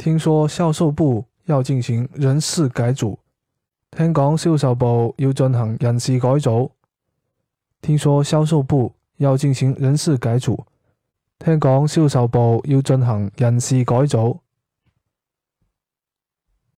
听说销售部要进行人事改组听讲销售部要进行人事改组听说销售部要进行人事改组听讲销售部要进行人事改组。